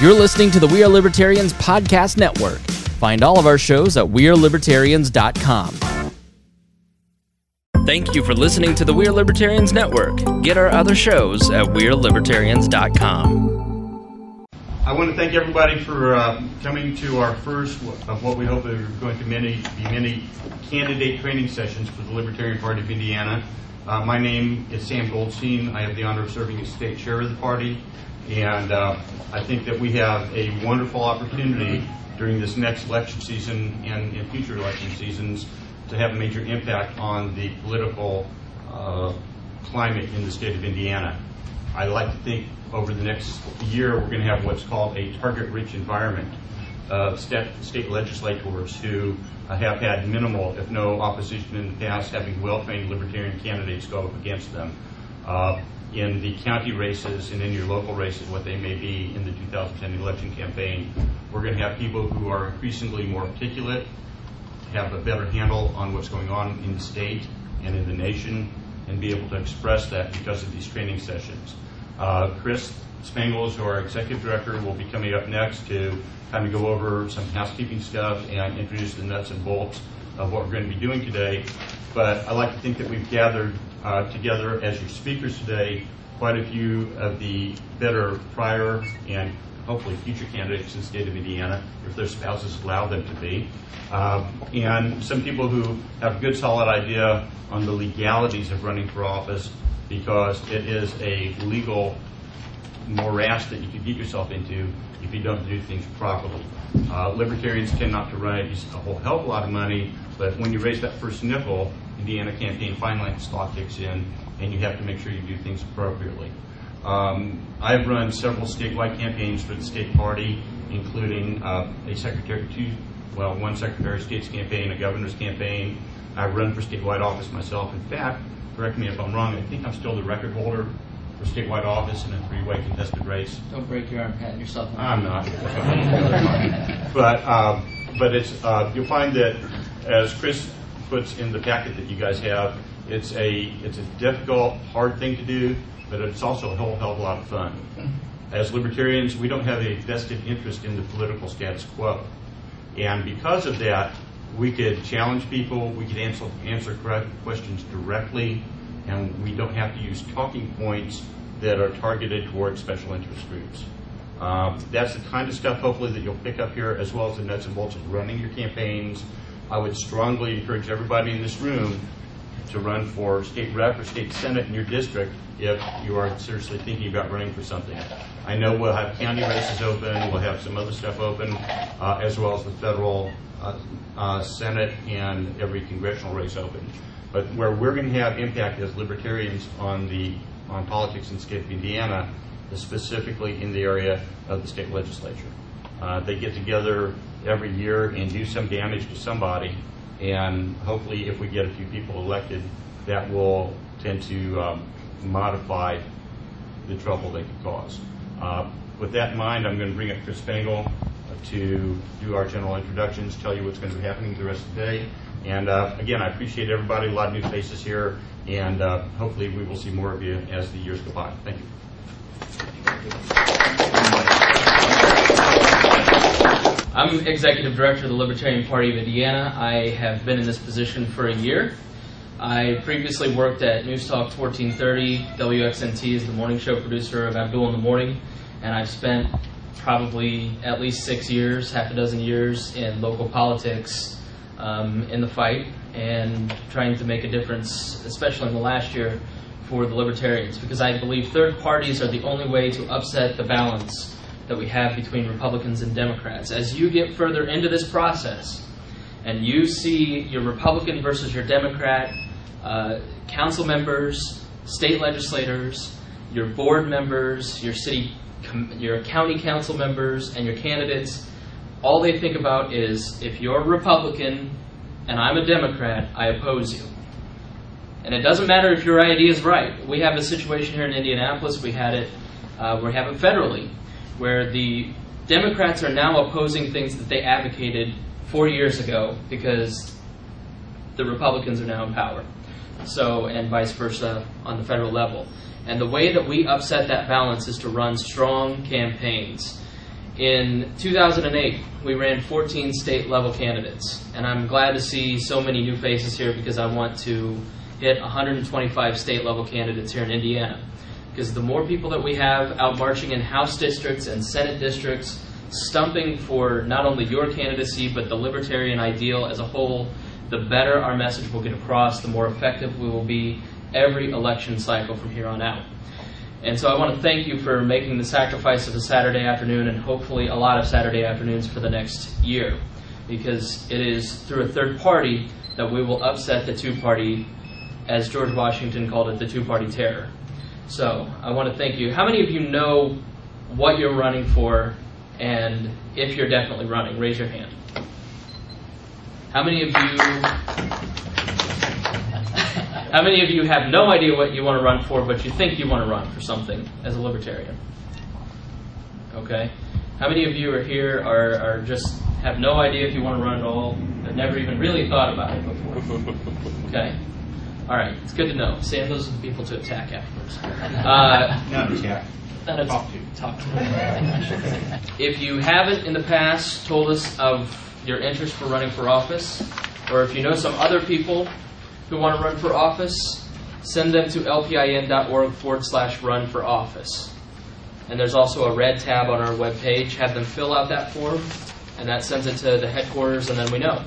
You're listening to the We Are Libertarians Podcast Network. Find all of our shows at WeareLibertarians.com. Thank you for listening to the We Are Libertarians Network. Get our other shows at WeareLibertarians.com. I want to thank everybody for uh, coming to our first of what we hope are going to many, be many candidate training sessions for the Libertarian Party of Indiana. Uh, my name is Sam Goldstein. I have the honor of serving as state chair of the party, and uh, I think that we have a wonderful opportunity during this next election season and in future election seasons to have a major impact on the political uh, climate in the state of Indiana. I like to think over the next year we're going to have what's called a target-rich environment of state, state legislators who uh, have had minimal, if no, opposition in the past, having well-trained libertarian candidates go up against them. Uh, in the county races and in your local races, what they may be in the 2010 election campaign, we're going to have people who are increasingly more articulate, have a better handle on what's going on in the state and in the nation, and be able to express that because of these training sessions. Uh, Chris Spangles, who our executive director, will be coming up next to kind of go over some housekeeping stuff and introduce the nuts and bolts of what we're going to be doing today. But I like to think that we've gathered uh, together as your speakers today quite a few of the better prior and hopefully future candidates in the state of Indiana, if their spouses allow them to be, um, and some people who have a good solid idea on the legalities of running for office because it is a legal morass that you could get yourself into if you don't do things properly. Uh, libertarians tend not to raise a whole hell of a lot of money, but when you raise that first nickel, Indiana campaign finance law kicks in, and you have to make sure you do things appropriately. Um, I've run several statewide campaigns for the state party, including uh, a secretary, two, well, one secretary of state's campaign, a governor's campaign. I've run for statewide office myself. In fact, correct me if I'm wrong, I think I'm still the record holder for statewide office in a three-way contested race. Don't break your arm patting yourself I'm not. but um, but it's uh, you'll find that as Chris puts in the packet that you guys have, it's a it's a difficult, hard thing to do, but it's also a whole hell of a lot of fun. As libertarians, we don't have a vested interest in the political status quo, and because of that, we could challenge people, we could answer answer questions directly, and we don't have to use talking points that are targeted towards special interest groups. Um, that's the kind of stuff, hopefully, that you'll pick up here, as well as the nuts and bolts of running your campaigns. I would strongly encourage everybody in this room to run for state rep or state senate in your district if you are seriously thinking about running for something. I know we'll have county races open, we'll have some other stuff open, uh, as well as the federal uh, uh, senate and every congressional race open. But where we're going to have impact as libertarians on the on politics in the state of Indiana is specifically in the area of the state legislature. Uh, they get together every year and do some damage to somebody, and hopefully, if we get a few people elected, that will tend to um, modify the trouble they could cause. Uh, with that in mind, I'm going to bring up Chris Spangle to do our general introductions, tell you what's going to be happening the rest of the day. And uh, again, I appreciate everybody, a lot of new faces here, and uh, hopefully we will see more of you as the years go by. Thank you. I'm Executive Director of the Libertarian Party of Indiana. I have been in this position for a year. I previously worked at News Talk 1430. WXNT is the morning show producer of Abdul in the Morning, and I've spent probably at least six years, half a dozen years in local politics um, in the fight and trying to make a difference, especially in the last year for the Libertarians, because I believe third parties are the only way to upset the balance that we have between Republicans and Democrats. As you get further into this process and you see your Republican versus your Democrat uh, council members, state legislators, your board members, your city, your county council members, and your candidates, all they think about is if you're a Republican and I'm a Democrat, I oppose you. And it doesn't matter if your idea is right. We have a situation here in Indianapolis, we had it, uh, we have it federally where the Democrats are now opposing things that they advocated four years ago because the Republicans are now in power. So, and vice versa on the federal level. And the way that we upset that balance is to run strong campaigns. In 2008, we ran 14 state level candidates, and I'm glad to see so many new faces here because I want to hit 125 state level candidates here in Indiana. Because the more people that we have out marching in House districts and Senate districts, stumping for not only your candidacy but the libertarian ideal as a whole, the better our message will get across, the more effective we will be every election cycle from here on out. And so I want to thank you for making the sacrifice of a Saturday afternoon and hopefully a lot of Saturday afternoons for the next year. Because it is through a third party that we will upset the two party, as George Washington called it, the two party terror. So I want to thank you. How many of you know what you're running for and if you're definitely running? Raise your hand. How many of you how many of you have no idea what you want to run for, but you think you want to run for something as a libertarian? Okay. How many of you are here are, are just have no idea if you want to run at all, have never even really thought about it before? Okay. All right. It's good to know. Sam, those are the people to attack afterwards. Uh, not a- Talk to. Talk to. if you haven't in the past told us of your interest for running for office, or if you know some other people who want to run for office, send them to lpin.org forward slash run for office. And there's also a red tab on our webpage. Have them fill out that form, and that sends it to the headquarters, and then we know.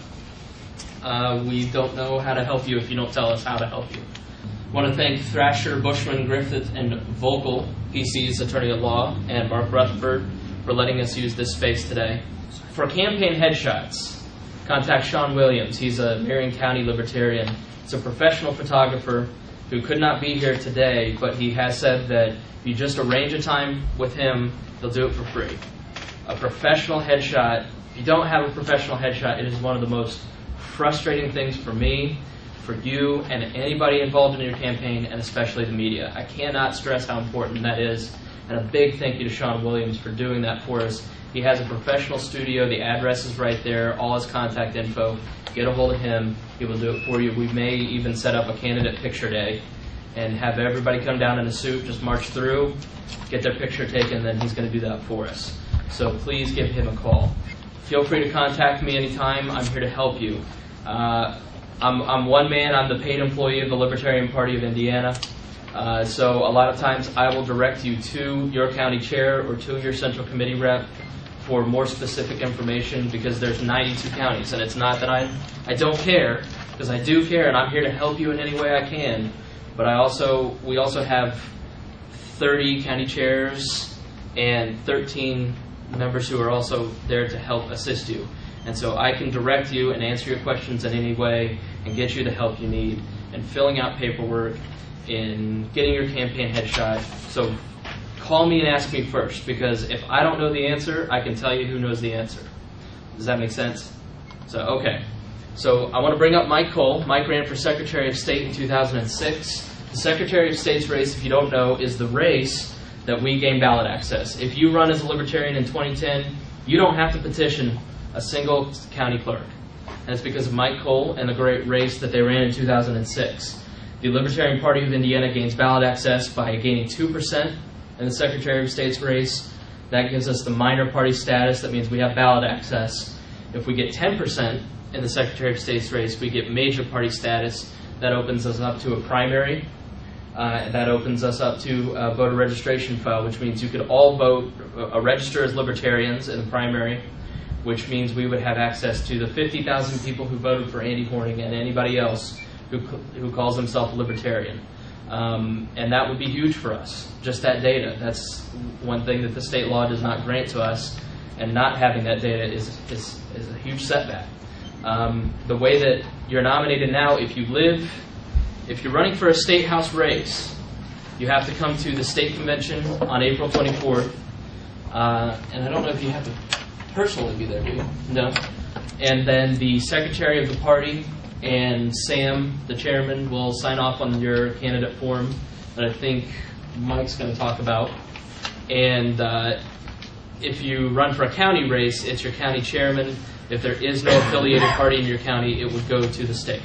Uh, we don't know how to help you if you don't tell us how to help you. I want to thank Thrasher, Buschmann, Griffith, and Vogel, PC's attorney at law, and Mark Rutherford for letting us use this space today. For campaign headshots, contact Sean Williams. He's a Marion County Libertarian. He's a professional photographer who could not be here today, but he has said that if you just arrange a time with him, he'll do it for free. A professional headshot, if you don't have a professional headshot, it is one of the most frustrating things for me, for you, and anybody involved in your campaign, and especially the media. I cannot stress how important that is. And a big thank you to Sean Williams for doing that for us. He has a professional studio. The address is right there, all his contact info. Get a hold of him. He will do it for you. We may even set up a candidate picture day and have everybody come down in a suit, just march through, get their picture taken, then he's going to do that for us. So please give him a call. Feel free to contact me anytime. I'm here to help you. Uh, I'm, I'm one man. I'm the paid employee of the Libertarian Party of Indiana. Uh, so a lot of times I will direct you to your county chair or to your central committee rep for more specific information because there's 92 counties and it's not that I I don't care because I do care and I'm here to help you in any way I can. But I also we also have 30 county chairs and 13 members who are also there to help assist you. And so I can direct you and answer your questions in any way and get you the help you need. And filling out paperwork in getting your campaign headshot so call me and ask me first because if I don't know the answer, I can tell you who knows the answer. Does that make sense? So, okay. So, I want to bring up Mike Kole. Mike ran for Secretary of State in 2006. The Secretary of State's race, if you don't know, is the race that we gain ballot access. If you run as a Libertarian in 2010, you don't have to petition a single county clerk. And it's because of Mike Kole and the great race that they ran in 2006. The Libertarian Party of Indiana gains ballot access by gaining 2% in the Secretary of State's race. That gives us the minor party status. That means we have ballot access. If we get 10% in the Secretary of State's race, we get major party status. That opens us up to a primary. Uh, that opens us up to a voter registration file, which means you could all vote, uh, register as libertarians in the primary, which means we would have access to the 50,000 people who voted for Andy Horning and anybody else who, who calls himself a libertarian. Um, and that would be huge for us, just that data. That's one thing that the state law does not grant to us, and not having that data is, is, is a huge setback. Um, the way that you're nominated now, if you live, if you're running for a state house race, you have to come to the state convention on April 24th. Uh, and I don't know if you have to personally be there, do you? No. And then the secretary of the party and Sam, the chairman, will sign off on your candidate form that I think Mike's going to talk about. And uh, if you run for a county race, it's your county chairman. If there is no affiliated party in your county, it would go to the state.